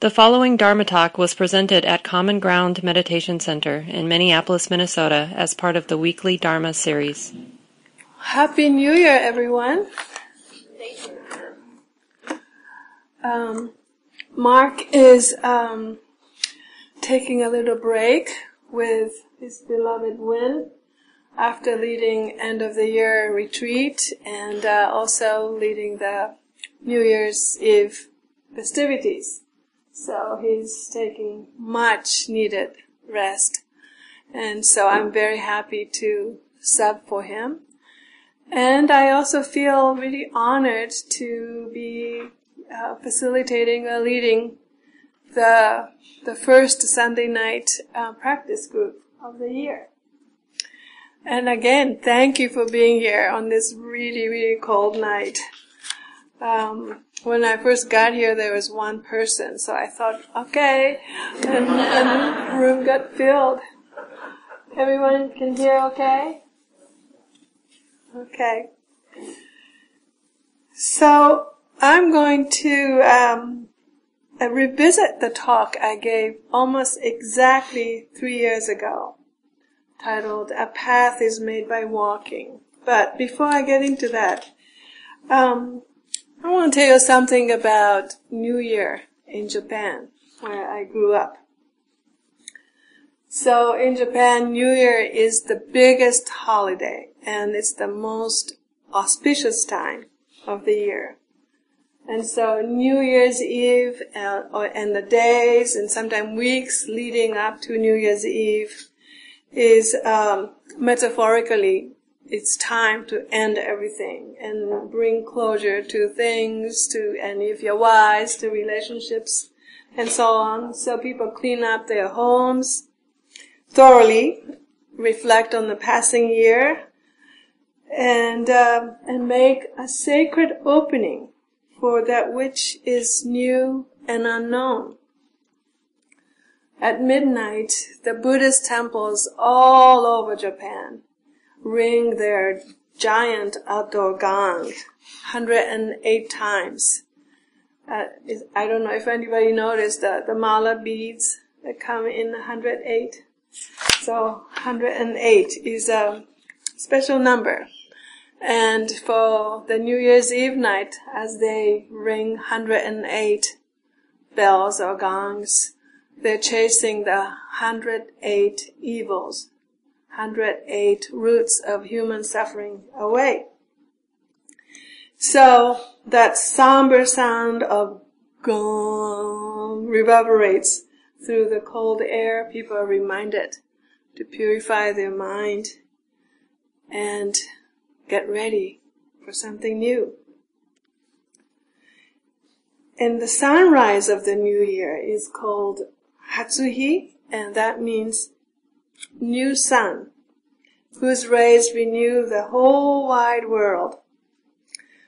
The following Dharma talk was presented at Common Ground Meditation Center in Minneapolis, Minnesota as part of the weekly Dharma series. Happy New Year, everyone. Um, Mark is um, taking a little break with his beloved Wynn after leading end of the year retreat and uh, also leading the New Year's Eve festivities. So he's taking much needed rest. And so I'm very happy to sub for him. And I also feel really honored to be uh, facilitating or leading the, the first Sunday night uh, practice group of the year. And again, thank you for being here on this really, really cold night. Um, when I first got here, there was one person, so I thought, okay, and, the room got filled. Everyone can hear okay? Okay. So, I'm going to um, revisit the talk I gave almost exactly three years ago, titled "A Path Is Made by Walking." But before I get into that, um, I want to tell you something about New Year in Japan, where I grew up. So in Japan, New Year is the biggest holiday and it's the most auspicious time of the year. And so New Year's Eve and, uh, and the days and sometimes weeks leading up to New Year's Eve is um, metaphorically it's time to end everything and bring closure to things, to, and if you're wise, to relationships and so on. So people clean up their homes thoroughly, reflect on the passing year, and, uh, and make a sacred opening for that which is new and unknown. At midnight, the Buddhist temples all over Japan ring their giant outdoor gong 108 times. Uh, I don't know if anybody noticed that the mala beads that come in 108. So 108 is a special number. And for the New Year's Eve night, as they ring 108 bells or gongs, they're chasing the 108 evils 108 roots of human suffering away. So that somber sound of gong reverberates through the cold air. People are reminded to purify their mind and get ready for something new. And the sunrise of the new year is called Hatsuhi, and that means new sun, whose rays renew the whole wide world.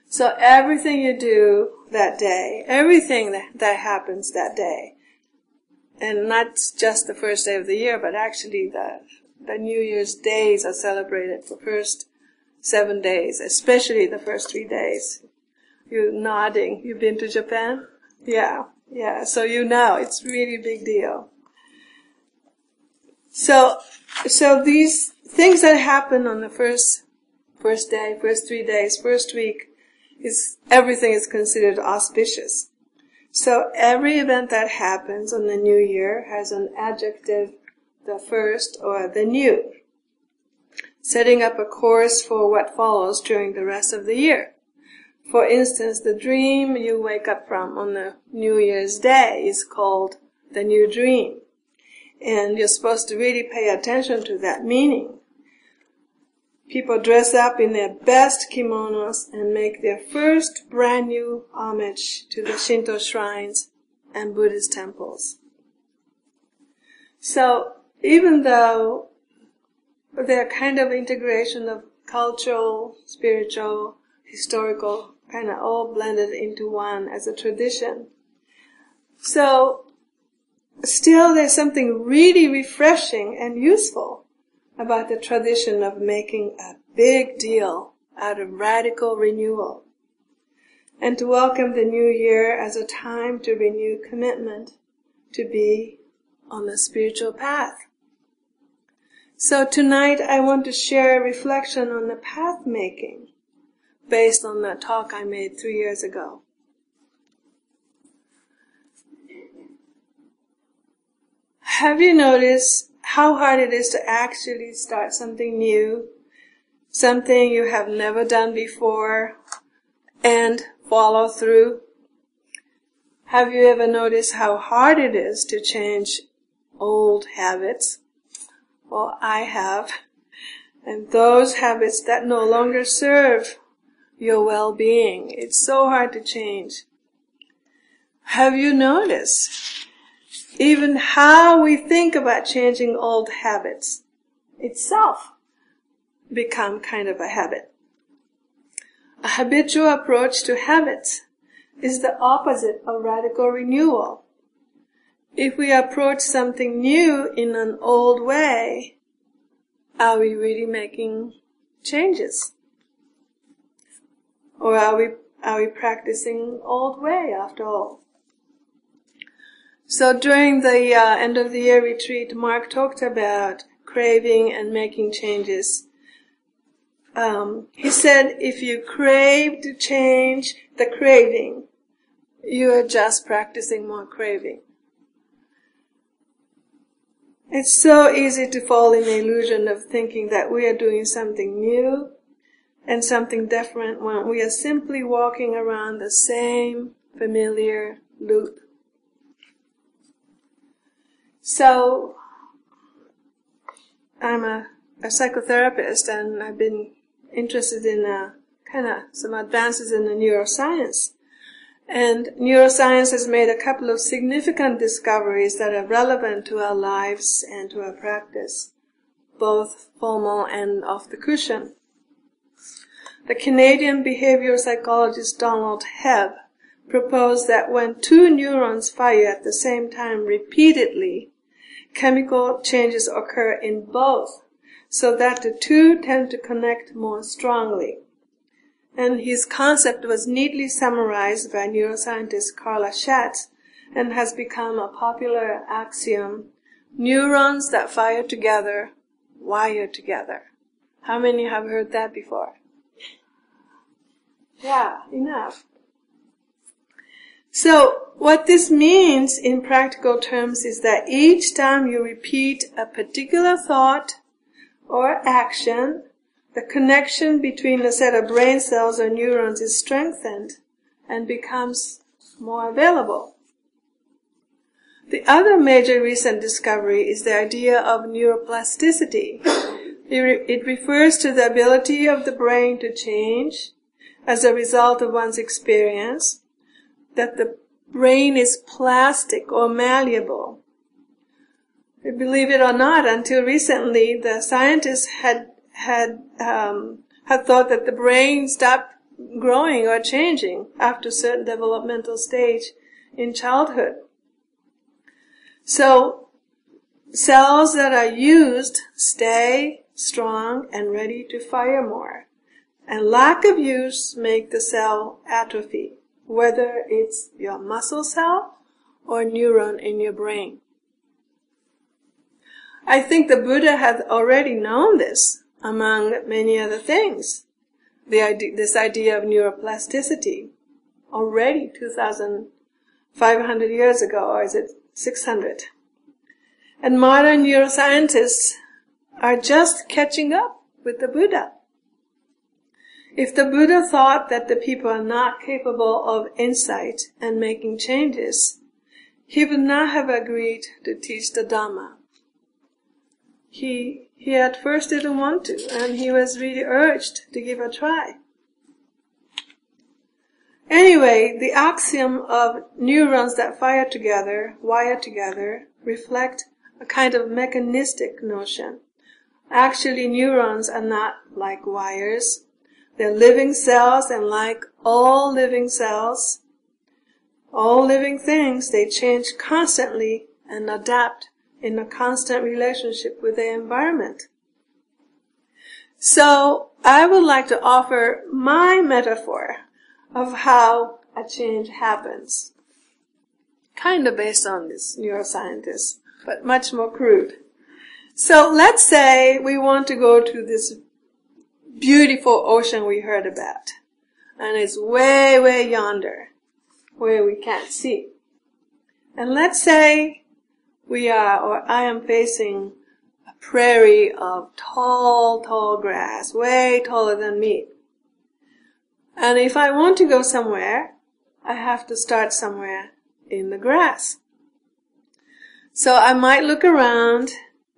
So everything you do that day, everything that, happens that day, and not just the first day of the year, but actually the, the New Year's days are celebrated for the first seven days, especially the first three days. You're nodding. You've been to Japan? Yeah, yeah. So you know it's really a big deal. So, so these things that happen on the first, first day, first three days, first week, is, everything is considered auspicious. So every event that happens on the new year has an adjective, the first or the new, setting up a course for what follows during the rest of the year. For instance, the dream you wake up from on the New Year's Day is called the new dream. And you're supposed to really pay attention to that meaning. People dress up in their best kimonos and make their first brand new homage to the Shinto shrines and Buddhist temples. So, even though they're kind of integration of cultural, spiritual, historical, kind of all blended into one as a tradition. So, still there's something really refreshing and useful about the tradition of making a big deal out of radical renewal. and to welcome the new year as a time to renew commitment to be on the spiritual path. So tonight I want to share a reflection on the path making based on that talk I made three years ago. Have you noticed how hard it is to actually start something new, something you have never done before, and follow through? Have you ever noticed how hard it is to change old habits? Well, I have. And those habits that no longer serve your well-being. It's so hard to change. Have you noticed even how we think about changing old habits itself become kind of a habit? A habitual approach to habits is the opposite of radical renewal. If we approach something new in an old way, are we really making changes? Or are we, are we practicing old way after all? So during the uh, end of the year retreat, Mark talked about craving and making changes. Um, he said if you crave to change the craving, you are just practicing more craving. It's so easy to fall in the illusion of thinking that we are doing something new and something different when we are simply walking around the same familiar loop. So, I'm a, a psychotherapist and I've been interested in uh, kind of some advances in the neuroscience. And neuroscience has made a couple of significant discoveries that are relevant to our lives and to our practice, both formal and off the cushion. The Canadian behavioral psychologist Donald Hebb proposed that when two neurons fire at the same time repeatedly, chemical changes occur in both, so that the two tend to connect more strongly and his concept was neatly summarized by neuroscientist Carla Shatz and has become a popular axiom. Neurons that fire together wire together. How many have heard that before? Yeah, enough. So, what this means in practical terms is that each time you repeat a particular thought or action, the connection between a set of brain cells or neurons is strengthened and becomes more available. The other major recent discovery is the idea of neuroplasticity. It refers to the ability of the brain to change as a result of one's experience, that the brain is plastic or malleable. Believe it or not, until recently, the scientists had had um, had thought that the brain stopped growing or changing after a certain developmental stage in childhood. So cells that are used stay strong and ready to fire more. And lack of use make the cell atrophy, whether it's your muscle cell or neuron in your brain. I think the Buddha had already known this among many other things. The idea, this idea of neuroplasticity already 2,500 years ago, or is it 600? And modern neuroscientists are just catching up with the Buddha. If the Buddha thought that the people are not capable of insight and making changes, he would not have agreed to teach the Dhamma. He he at first didn't want to, and he was really urged to give a try. Anyway, the axiom of neurons that fire together, wire together, reflect a kind of mechanistic notion. Actually, neurons are not like wires. They're living cells, and like all living cells, all living things, they change constantly and adapt in a constant relationship with their environment. So I would like to offer my metaphor of how a change happens. Kind of based on this neuroscientist, but much more crude. So let's say we want to go to this beautiful ocean we heard about. And it's way, way yonder, where we can't see. And let's say we are, or I am facing a prairie of tall, tall grass, way taller than me. And if I want to go somewhere, I have to start somewhere in the grass. So I might look around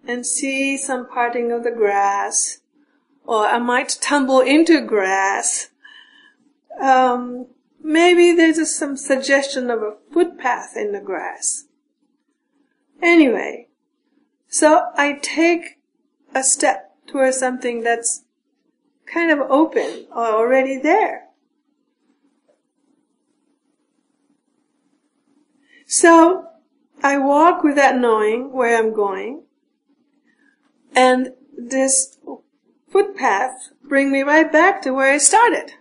and see some parting of the grass, or I might tumble into grass. Um, maybe there's some suggestion of a footpath in the grass. Anyway, so I take a step towards something that's kind of open or already there. So I walk without knowing where I'm going, and this footpath bring me right back to where I started.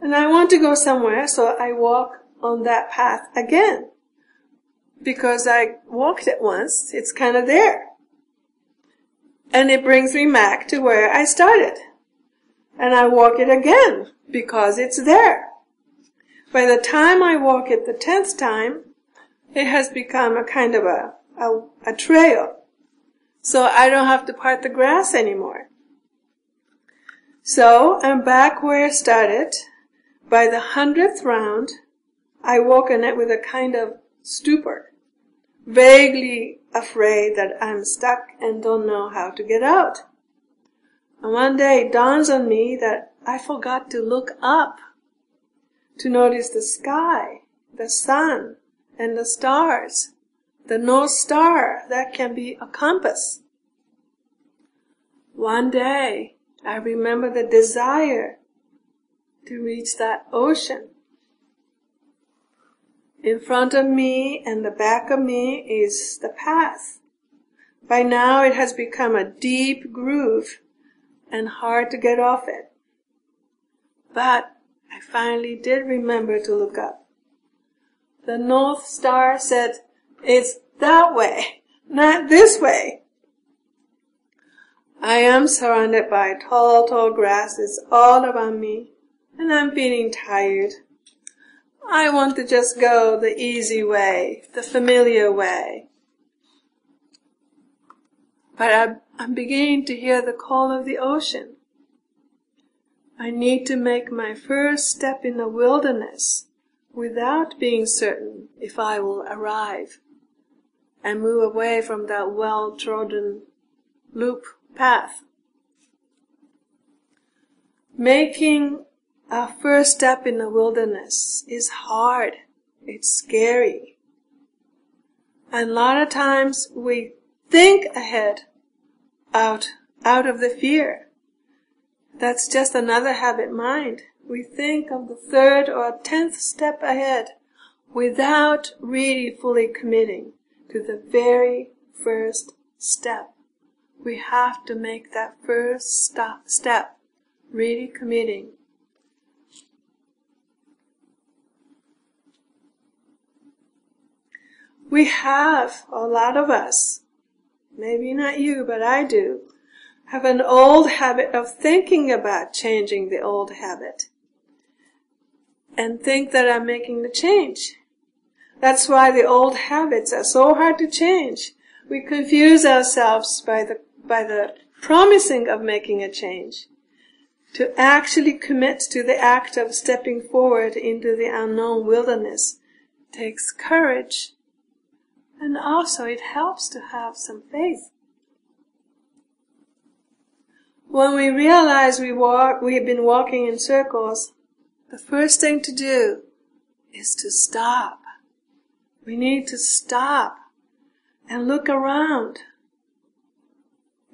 And I want to go somewhere, so I walk on that path again. Because I walked it once, it's kind of there. And it brings me back to where I started. And I walk it again, because it's there. By the time I walk it the tenth time, it has become a kind of a, a, a trail. So I don't have to part the grass anymore. So I'm back where I started. By the hundredth round, I walk in it with a kind of stupor, vaguely afraid that I'm stuck and don't know how to get out. And one day it dawns on me that I forgot to look up to notice the sky, the sun, and the stars. The North Star, that can be a compass. One day, I remember the desire to reach that ocean. In front of me and the back of me is the path. By now it has become a deep groove and hard to get off it. But I finally did remember to look up. The North Star said, it's that way, not this way. I am surrounded by tall, tall grasses all around me, and I'm feeling tired. I want to just go the easy way, the familiar way. But I'm beginning to hear the call of the ocean. I need to make my first step in the wilderness without being certain if I will arrive and move away from that well trodden loop path. Making a first step in the wilderness is hard. It's scary. And a lot of times we think ahead out, out of the fear. That's just another habit mind we think of the third or tenth step ahead without really fully committing to the very first step. We have to make that first stop, step, really committing. We have, a lot of us, maybe not you, but I do, have an old habit of thinking about changing the old habit and think that I'm making the change. That's why the old habits are so hard to change. We confuse ourselves by the, by the promising of making a change. To actually commit to the act of stepping forward into the unknown wilderness takes courage and also it helps to have some faith. When we realize we walk, we have been walking in circles, the first thing to do is to stop. We need to stop and look around.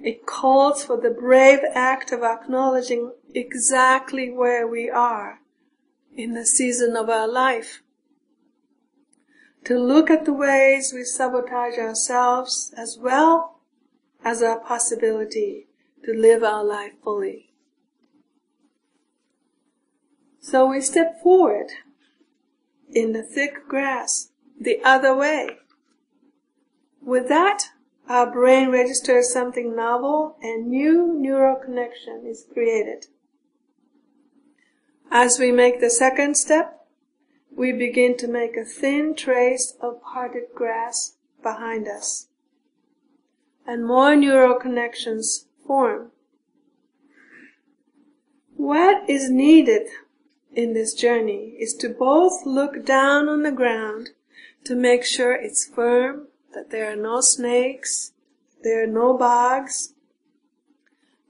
It calls for the brave act of acknowledging exactly where we are in the season of our life. To look at the ways we sabotage ourselves as well as our possibility to live our life fully. So we step forward in the thick grass the other way. With that, our brain registers something novel and new neural connection is created. As we make the second step, we begin to make a thin trace of parted grass behind us. And more neural connections form. What is needed in this journey is to both look down on the ground to make sure it's firm that there are no snakes, there are no bugs,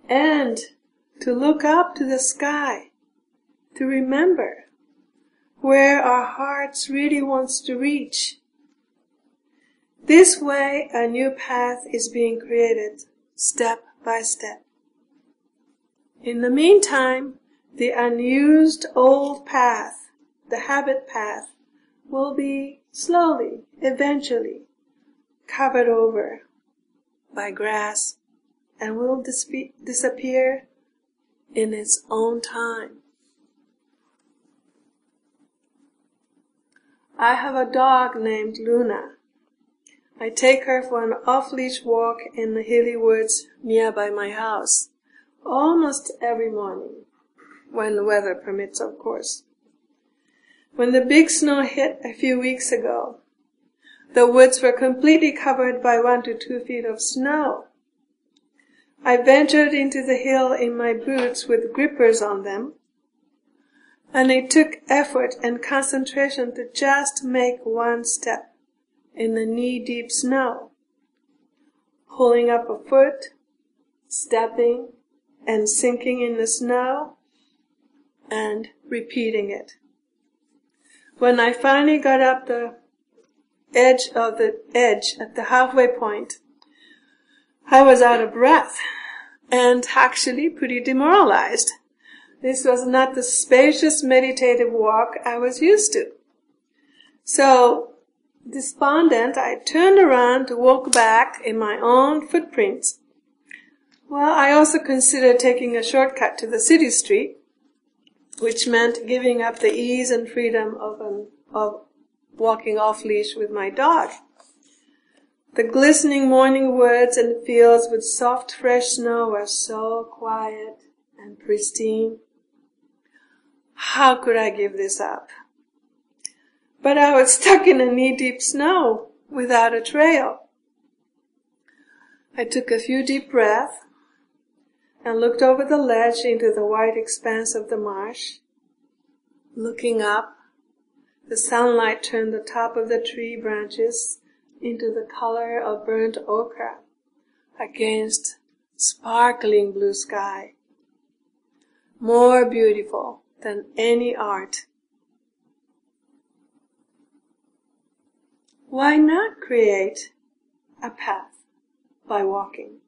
and to look up to the sky, to remember where our hearts really wants to reach. This way a new path is being created step by step. In the meantime, the unused old path, the habit path, will be slowly, eventually, covered over by grass and will dis- disappear in its own time. I have a dog named Luna. I take her for an off-leash walk in the hilly woods nearby my house almost every morning, when the weather permits, of course. When the big snow hit a few weeks ago, the woods were completely covered by one to two feet of snow. I ventured into the hill in my boots with grippers on them, and it took effort and concentration to just make one step in the knee-deep snow, pulling up a foot, stepping, and sinking in the snow, and repeating it. When I finally got up the edge of the edge at the halfway point, I was out of breath and actually pretty demoralized. This was not the spacious meditative walk I was used to. So, despondent, I turned around to walk back in my own footprints. Well, I also considered taking a shortcut to the city street, which meant giving up the ease and freedom of, an, of walking off leash with my dog. The glistening morning woods and fields with soft fresh snow were so quiet and pristine. How could I give this up? But I was stuck in a knee-deep snow without a trail. I took a few deep breaths and looked over the ledge into the white expanse of the marsh. Looking up, the sunlight turned the top of the tree branches into the color of burnt ochre against sparkling blue sky. More beautiful than any art. Why not create a path by walking?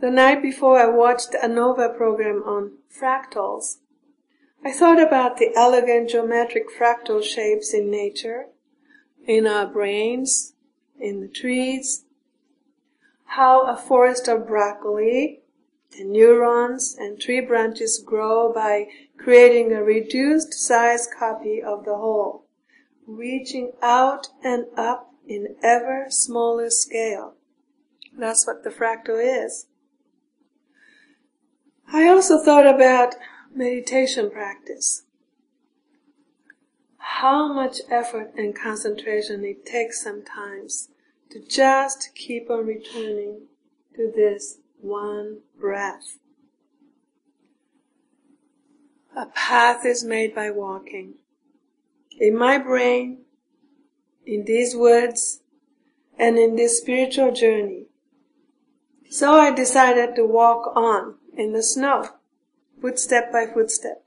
The night before I watched a NOVA program on fractals I thought about the elegant geometric fractal shapes in nature, in our brains, in the trees, how a forest of broccoli and neurons and tree branches grow by creating a reduced size copy of the whole, reaching out and up in ever smaller scale. That's what the fractal is. I also thought about meditation practice. How much effort and concentration it takes sometimes to just keep on returning to this one breath. A path is made by walking. In my brain, in these words, and in this spiritual journey. So I decided to walk on in the snow footstep by footstep,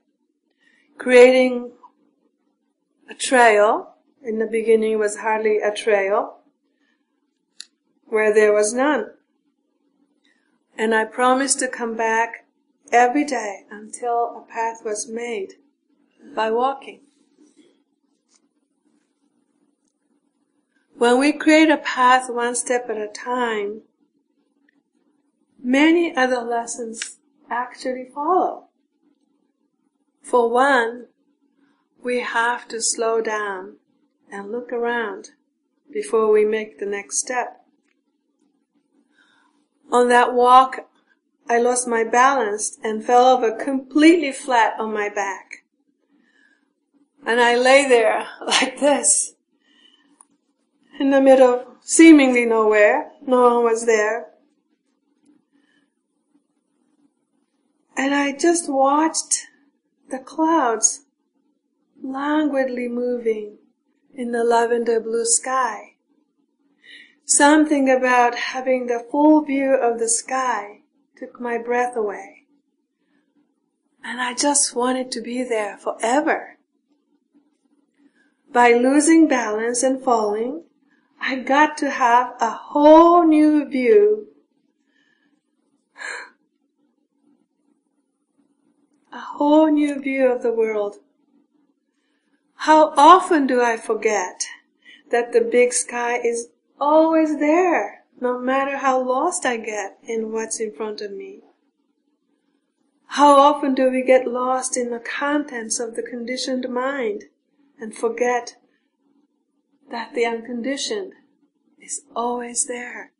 creating a trail. In the beginning was hardly a trail, where there was none. And I promised to come back every day until a path was made by walking. When we create a path one step at a time, many other lessons actually follow. For one, we have to slow down and look around before we make the next step. On that walk, I lost my balance and fell over completely flat on my back. And I lay there like this, in the middle of seemingly nowhere. No one was there. And I just watched the clouds languidly moving in the lavender blue sky. Something about having the full view of the sky took my breath away. And I just wanted to be there forever. By losing balance and falling, I got to have a whole new view. A whole new view of the world. How often do I forget that the big sky is always there, no matter how lost I get in what's in front of me. How often do we get lost in the contents of the conditioned mind and forget that the unconditioned is always there?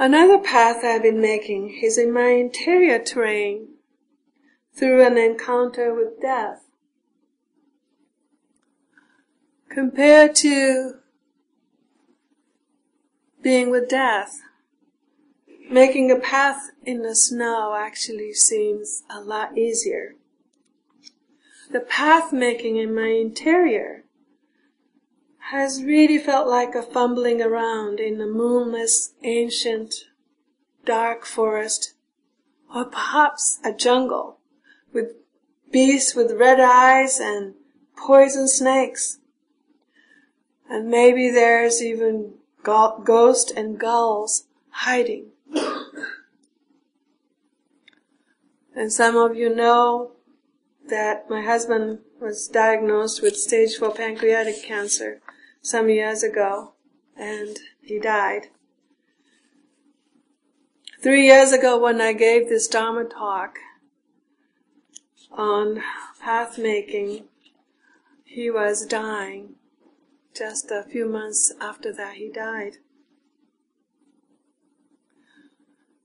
Another path I've been making is in my interior terrain through an encounter with death. Compared to being with death, making a path in the snow actually seems a lot easier. The path making in my interior has really felt like a fumbling around in a moonless, ancient, dark forest, or perhaps a jungle with beasts with red eyes and poison snakes. And maybe there's even go- ghosts and gulls hiding. and some of you know that my husband was diagnosed with stage 4 pancreatic cancer some years ago and he died. Three years ago when I gave this Dharma talk on path making, he was dying just a few months after that he died.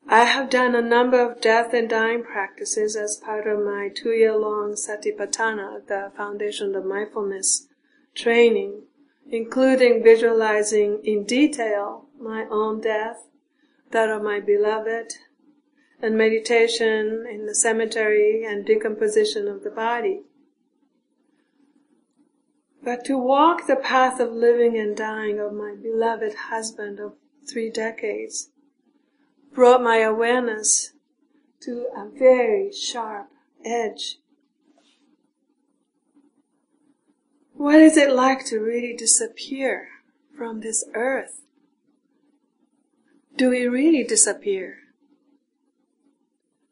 I have done a number of death and dying practices as part of my two year long Satipatthana, the foundation of mindfulness training, including visualizing in detail my own death, that of my beloved, and meditation in the cemetery and decomposition of the body. But to walk the path of living and dying of my beloved husband of three decades brought my awareness to a very sharp edge. What is it like to really disappear from this earth? Do we really disappear?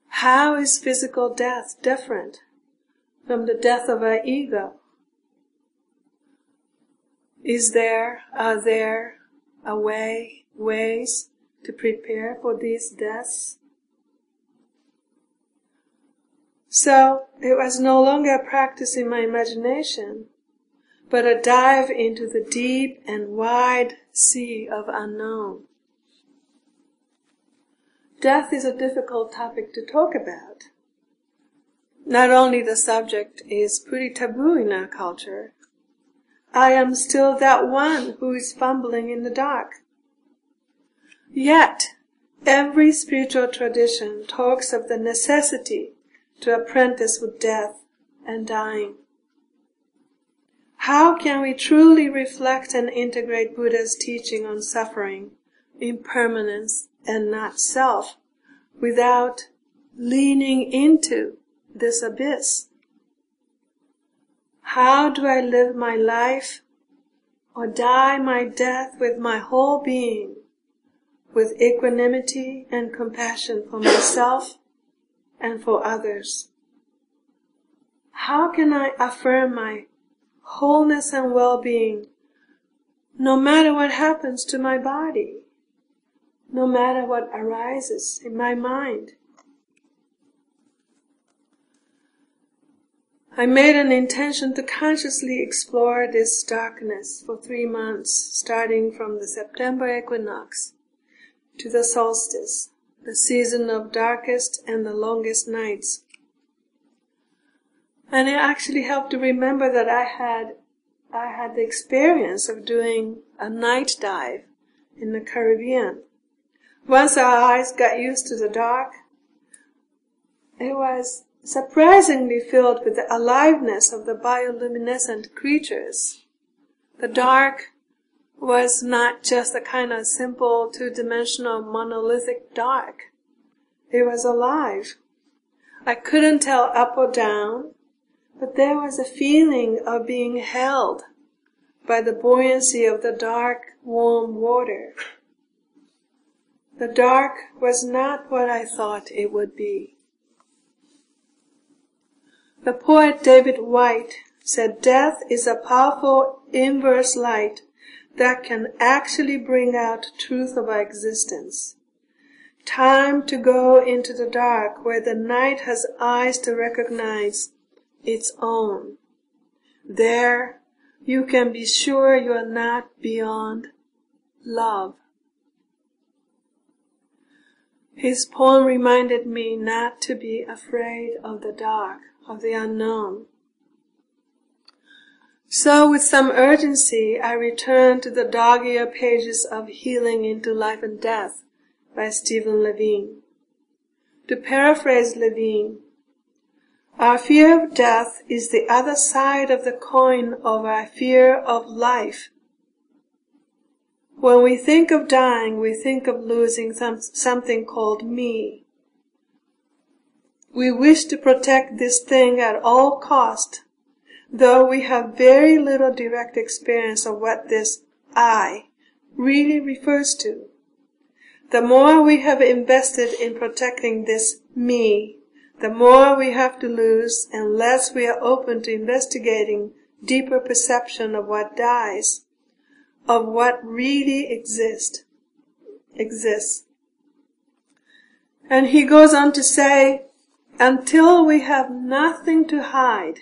How is physical death different from the death of our ego? Is there, are there a way, ways to prepare for these deaths? So it was no longer a practice in my imagination, but a dive into the deep and wide sea of unknown. Death is a difficult topic to talk about. Not only the subject is pretty taboo in our culture, I am still that one who is fumbling in the dark. Yet, every spiritual tradition talks of the necessity to apprentice with death and dying. How can we truly reflect and integrate Buddha's teaching on suffering, impermanence, and not self without leaning into this abyss? How do I live my life or die my death with my whole being, with equanimity and compassion for myself and for others? How can I affirm my wholeness and well-being, no matter what happens to my body, no matter what arises in my mind. I made an intention to consciously explore this darkness for three months, starting from the September equinox to the solstice, the season of darkest and the longest nights. And it actually helped to remember that I had, I had the experience of doing a night dive in the Caribbean. Once our eyes got used to the dark, it was surprisingly filled with the aliveness of the bioluminescent creatures. The dark was not just a kind of simple two-dimensional monolithic dark. It was alive. I couldn't tell up or down, but there was a feeling of being held by the buoyancy of the dark, warm water. The dark was not what I thought it would be. The poet David Whyte said death is a powerful inverse light that can actually bring out truth of our existence. Time to go into the dark where the night has eyes to recognize its own. There you can be sure you are not beyond love. His poem reminded me not to be afraid of the dark of the unknown. So with some urgency, I returned to the dog-eared pages of Healing into Life and Death by Stephen Levine. To paraphrase Levine, our fear of death is the other side of the coin of our fear of life. When we think of dying, we think of losing some, something called me. We wish to protect this thing at all cost, though we have very little direct experience of what this I really refers to. The more we have invested in protecting this me, the more we have to lose and less we are open to investigating deeper perception of what dies, of what really exists, exists. And he goes on to say, until we have nothing to hide,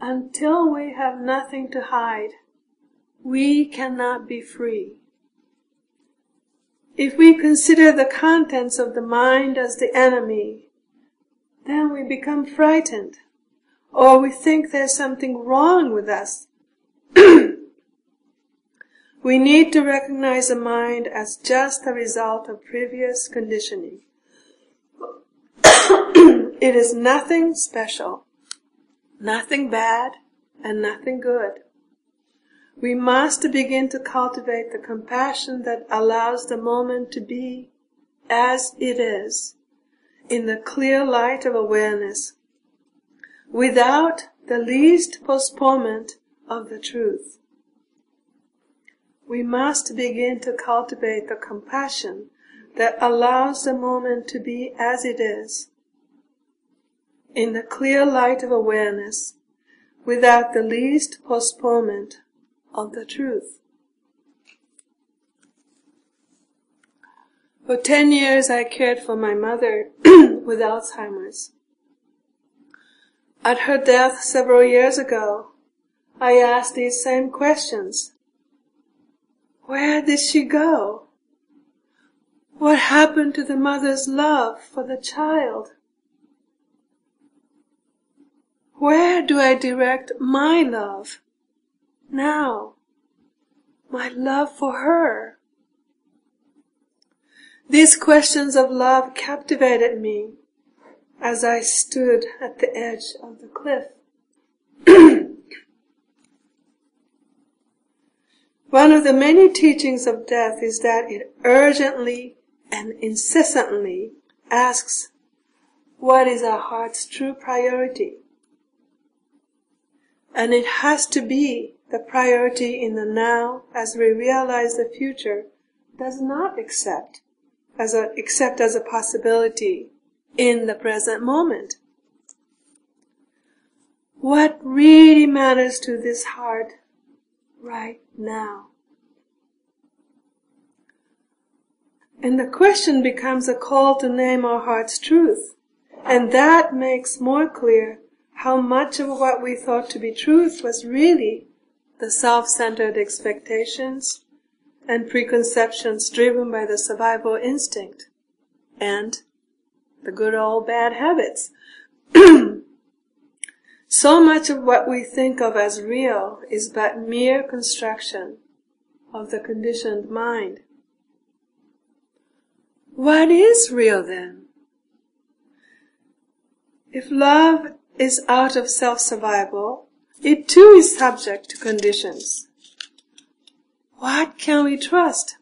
until we have nothing to hide, we cannot be free. If we consider the contents of the mind as the enemy, then we become frightened, or we think there's something wrong with us. we need to recognize the mind as just a result of previous conditioning. it is nothing special, nothing bad, and nothing good. We must begin to cultivate the compassion that allows the moment to be as it is, in the clear light of awareness, without the least postponement of the truth. We must begin to cultivate the compassion that allows the moment to be as it is, in the clear light of awareness, without the least postponement of the truth. For ten years I cared for my mother with Alzheimer's. At her death several years ago, I asked these same questions. Where did she go? What happened to the mother's love for the child? Where do I direct my love now? My love for her? These questions of love captivated me as I stood at the edge of the cliff. One of the many teachings of death is that it urgently and incessantly asks, what is our heart's true priority? And it has to be the priority in the now as we realize the future does not accept as a, accept as a possibility in the present moment. What really matters to this heart right now? And the question becomes a call to name our heart's truth. And that makes more clear how much of what we thought to be truth was really the self-centered expectations and preconceptions driven by the survival instinct and the good old bad habits. so much of what we think of as real is but mere construction of the conditioned mind. What is real then? If love is out of self-survival, it too is subject to conditions. What can we trust?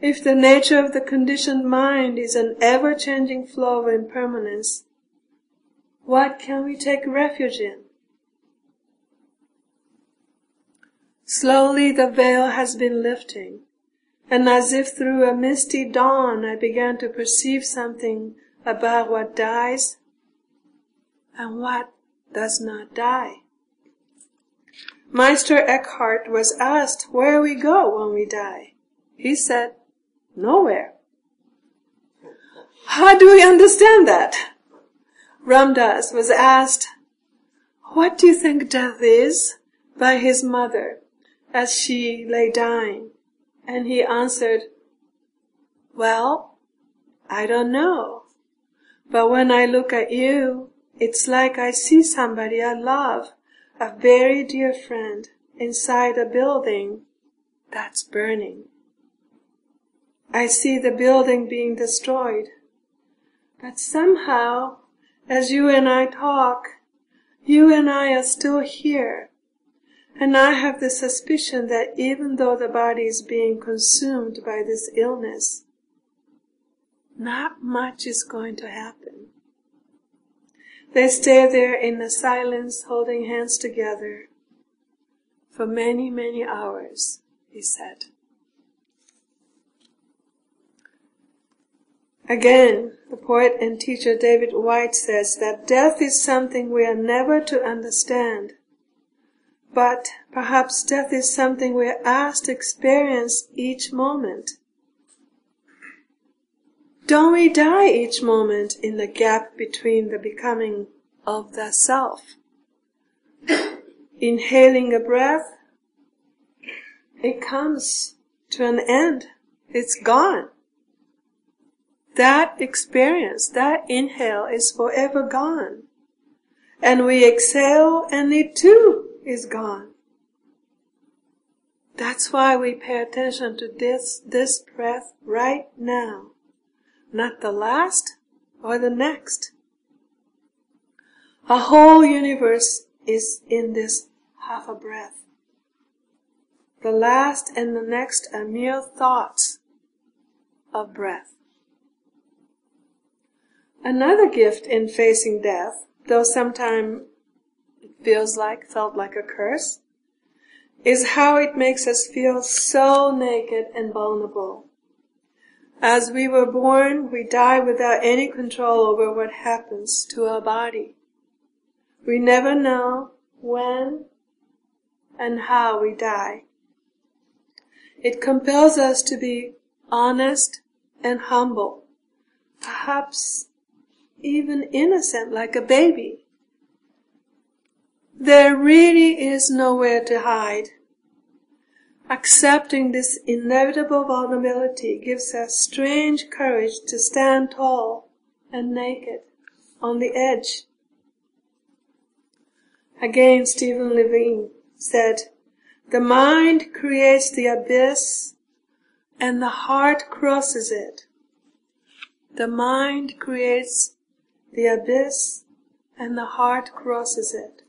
If the nature of the conditioned mind is an ever-changing flow of impermanence, what can we take refuge in? Slowly the veil has been lifting, and as if through a misty dawn I began to perceive something about what dies and what does not die. Meister Eckhart was asked where we go when we die. He said, nowhere. How do we understand that? Ram Dass was asked, what do you think death is? by his mother as she lay dying. And he answered, well, I don't know. But when I look at you, it's like I see somebody I love a very dear friend inside a building that's burning. I see the building being destroyed. But somehow, as you and I talk, you and I are still here. And I have the suspicion that even though the body is being consumed by this illness, not much is going to happen. They stay there in the silence, holding hands together for many, many hours, he said. Again, the poet and teacher David Whyte says that death is something we are never to understand, but perhaps death is something we are asked to experience each moment. Don't we die each moment in the gap between the becoming of the self? Inhaling a breath, it comes to an end. It's gone. That experience, that inhale is forever gone. And we exhale and it too is gone. That's why we pay attention to this, this breath right now not the last or the next. A whole universe is in this half a breath. The last and the next are mere thoughts of breath. Another gift in facing death, though sometimes it feels like, felt like a curse, is how it makes us feel so naked and vulnerable. As we were born, we die without any control over what happens to our body. We never know when and how we die. It compels us to be honest and humble, perhaps even innocent like a baby. There really is nowhere to hide. Accepting this inevitable vulnerability gives us strange courage to stand tall and naked on the edge. Again, Stephen Levine said, the mind creates the abyss and the heart crosses it. The mind creates the abyss and the heart crosses it.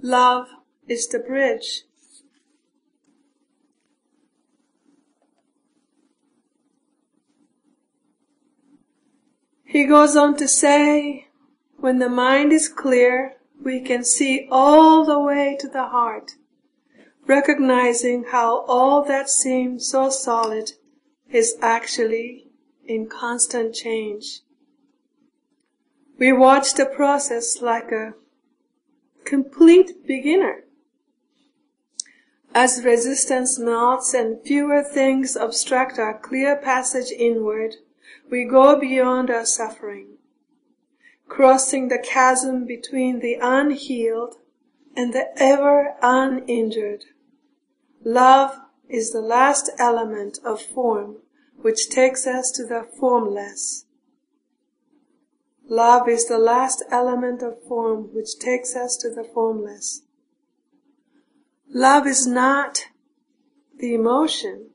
Love is the bridge He goes on to say, when the mind is clear, we can see all the way to the heart, recognizing how all that seems so solid is actually in constant change. We watch the process like a complete beginner. As resistance melts and fewer things obstruct our clear passage inward, we go beyond our suffering. crossing the chasm between the unhealed and the ever uninjured. Love is the last element of form which takes us to the formless. Love is the last element of form which takes us to the formless. Love is not the emotion,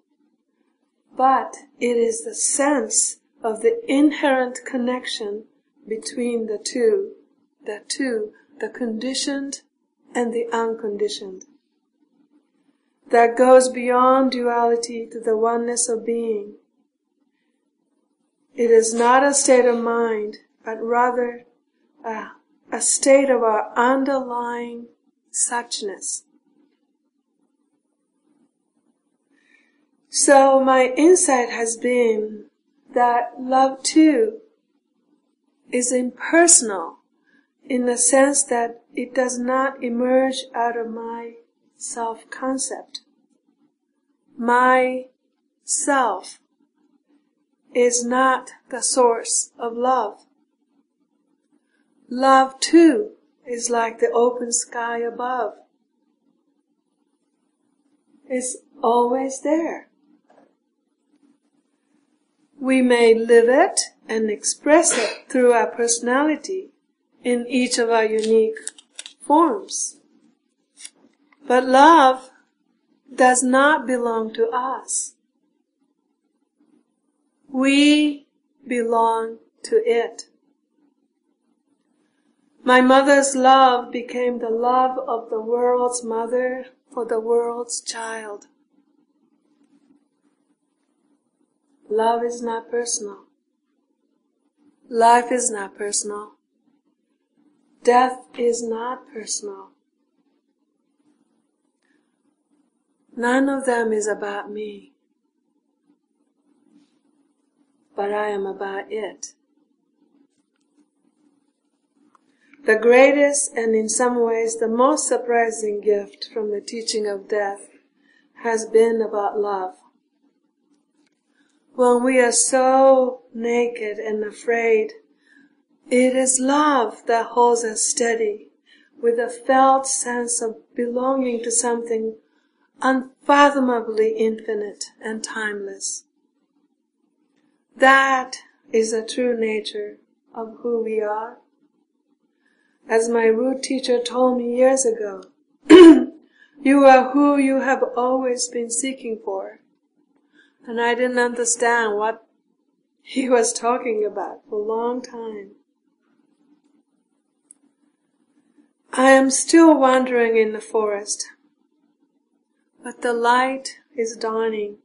but it is the sense of the inherent connection between the two, the two, the conditioned and the unconditioned. That goes beyond duality to the oneness of being. It is not a state of mind, but rather a, a state of our underlying suchness. So my insight has been that love too is impersonal in the sense that it does not emerge out of my self-concept. My self is not the source of love. Love too is like the open sky above. It's always there. We may live it and express it through our personality in each of our unique forms. But love does not belong to us. We belong to it. My mother's love became the love of the world's mother for the world's child. Love is not personal. Life is not personal. Death is not personal. None of them is about me. But I am about it. The greatest and in some ways the most surprising gift from the teaching of death has been about love. When we are so naked and afraid, it is love that holds us steady with a felt sense of belonging to something unfathomably infinite and timeless. That is the true nature of who we are. As my root teacher told me years ago, you are who you have always been seeking for and I didn't understand what he was talking about for a long time. I am still wandering in the forest, but the light is dawning.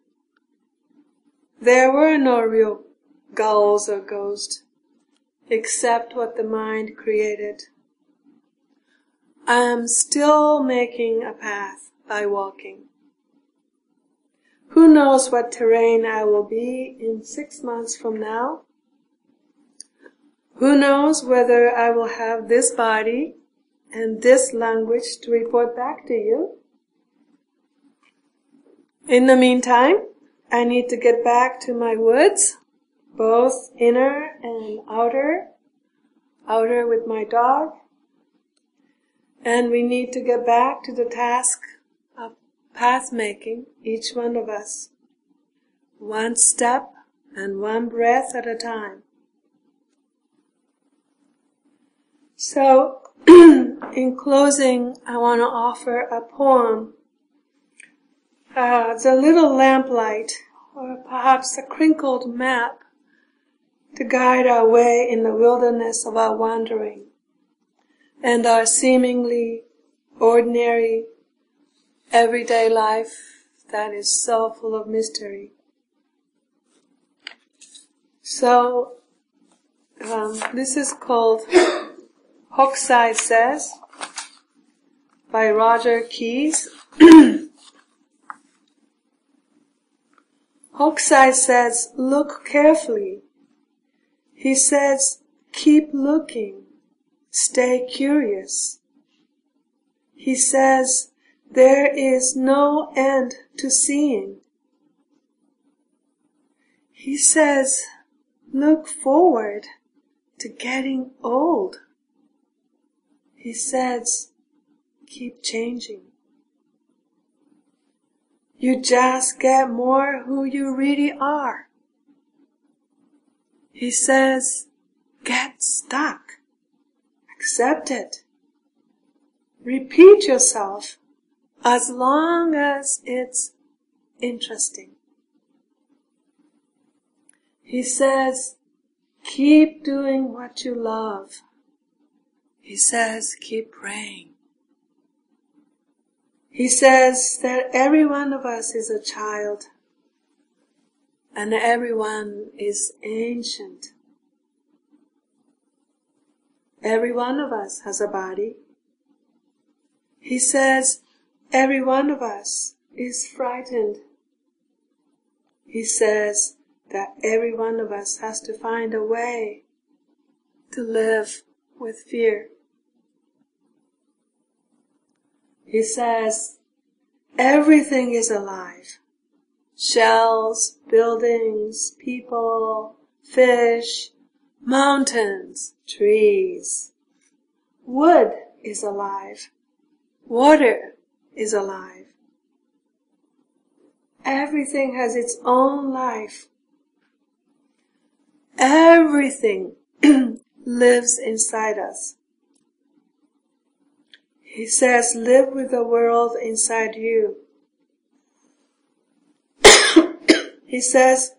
There were no real gulls or ghosts, except what the mind created. I am still making a path by walking. Who knows what terrain I will be in six months from now? Who knows whether I will have this body and this language to report back to you? In the meantime, I need to get back to my woods, both inner and outer, outer with my dog, and we need to get back to the task path making, each one of us, one step and one breath at a time. So, in closing, I want to offer a poem. Uh, the little lamplight, or perhaps a crinkled map, to guide our way in the wilderness of our wandering and our seemingly ordinary everyday life that is so full of mystery. So, um, this is called Hokusai Says by Roger Keyes. Hokusai says, look carefully. He says, keep looking. Stay curious. He says, there is no end to seeing. He says, look forward to getting old. He says, keep changing. You just get more who you really are. He says, get stuck. Accept it. Repeat yourself as long as it's interesting. He says, keep doing what you love. He says, keep praying. He says that every one of us is a child and everyone is ancient. Every one of us has a body. He says every one of us is frightened. He says that every one of us has to find a way to live with fear. He says everything is alive. Shells, buildings, people, fish, mountains, trees. Wood is alive. Water is alive. Everything has its own life. Everything lives inside us. He says, live with the world inside you. he says,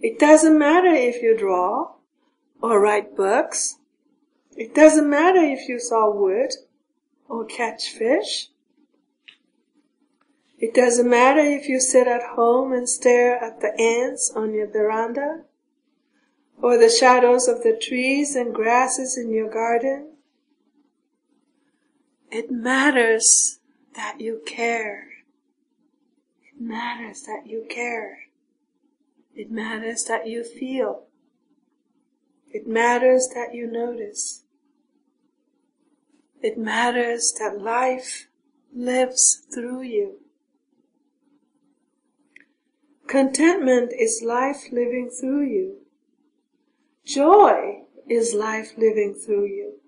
it doesn't matter if you draw or write books. It doesn't matter if you saw wood or catch fish. It doesn't matter if you sit at home and stare at the ants on your veranda or the shadows of the trees and grasses in your garden. It matters that you care. It matters that you care. It matters that you feel. It matters that you notice. It matters that life lives through you. Contentment is life living through you. Joy is life living through you.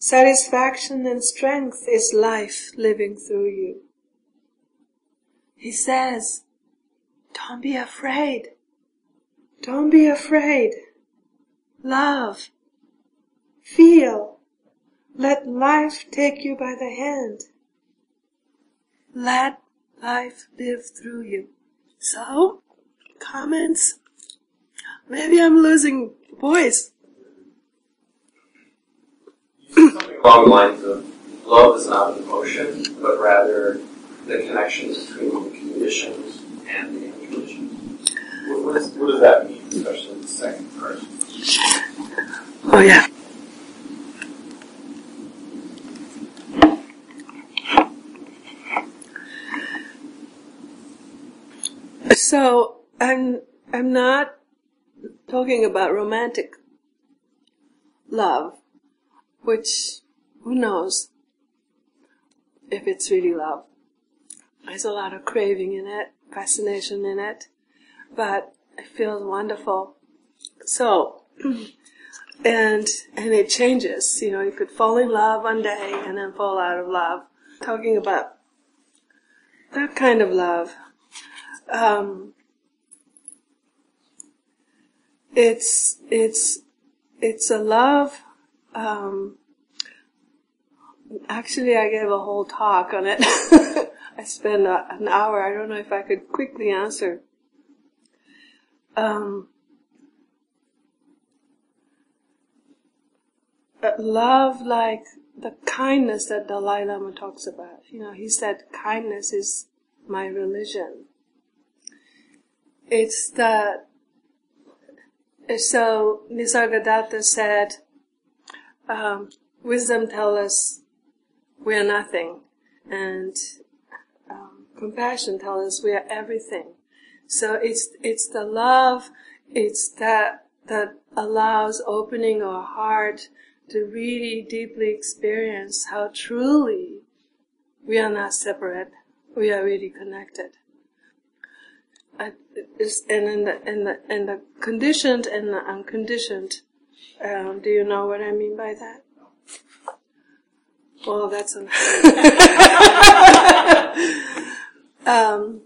Satisfaction and strength is life living through you. He says, don't be afraid. Don't be afraid. Love. Feel. Let life take you by the hand. Let life live through you. So, comments? Maybe I'm losing voice. Along the lines of love is not an emotion, but rather the connection between the conditions and the unconditioned. What, what, is, what does that mean, especially the second part? Oh yeah. So I'm I'm not talking about romantic love, which who knows if it's really love. There's a lot of craving in it, fascination in it, but it feels wonderful. So, and and it changes. You know, you could fall in love one day and then fall out of love. Talking about that kind of love. Um, it's it's it's a love. Um, actually, I gave a whole talk on it. I spent a, an hour. I don't know if I could quickly answer. Um, love like the kindness that Dalai Lama talks about. You know, he said kindness is my religion. It's the so Nisargadatta said, um, wisdom tells us we are nothing, and um, compassion tells us we are everything. So it's it's the love, it's that that allows opening our heart to really deeply experience how truly we are not separate, we are really connected and in the in the in the conditioned and the unconditioned Um, do you know what I mean by that? Well, that's an. um,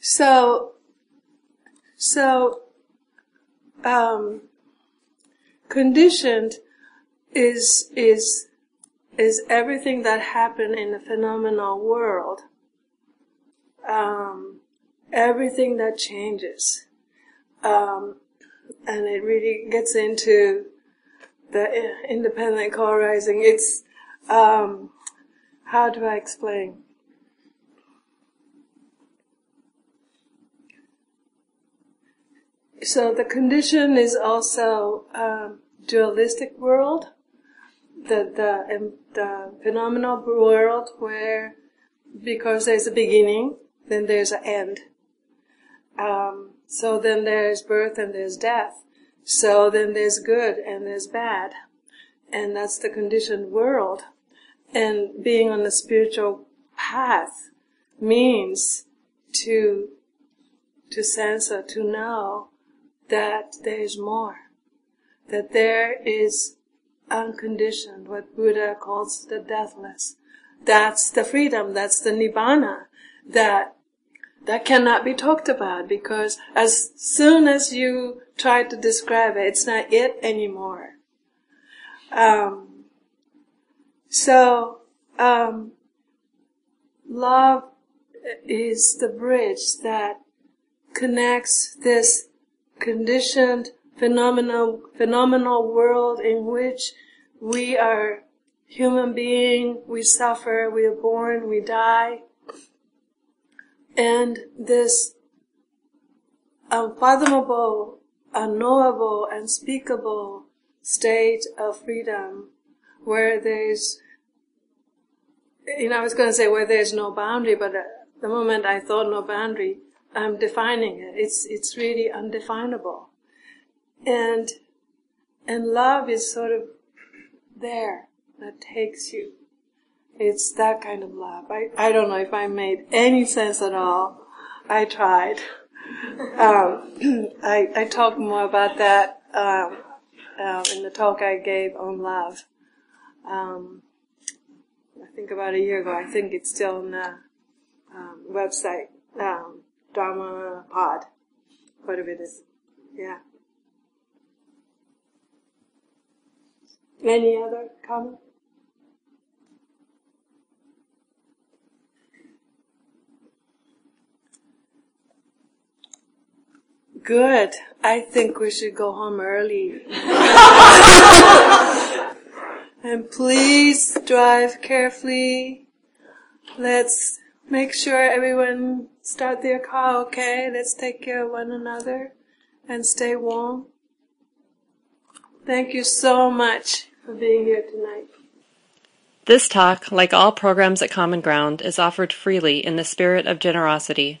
so, so, um, conditioned is is is everything that happened in the phenomenal world. Um, everything that changes, um, and it really gets into the independent co-arising. It's um, how do I explain? So the condition is also um, dualistic world, the the um, the phenomenal world where because there's a beginning, then there's an end. Um, so then there's birth and there's death. So then there's good and there's bad. And that's the conditioned world. And being on the spiritual path means to, to sense or to know that there is more. That there is unconditioned, what Buddha calls the deathless. That's the freedom, that's the nibbana that that cannot be talked about because as soon as you try to describe it, it's not it anymore. Um, so, um, love is the bridge that connects this conditioned phenomenal phenomenal world in which we are human being, we suffer, we are born, we die, and this unfathomable, unknowable, unspeakable state of freedom where there's, you know, I was going to say where there's no boundary, but at the moment I thought no boundary, I'm defining it. It's, it's really undefinable. And, and love is sort of there that takes you it's that kind of love. I, I don't know if I made any sense at all. I tried. Um, I, I talked more about that um, uh, in the talk I gave on love. Um, I think about a year ago. I think it's still on the um, website, um, Dharma Pod, whatever it is. Yeah. Any other comments? Good. I think we should go home early. and please drive carefully. Let's make sure everyone start their car okay. Let's take care of one another and stay warm. Thank you so much for being here tonight. This talk, like all programs at Common Ground, is offered freely in the spirit of generosity.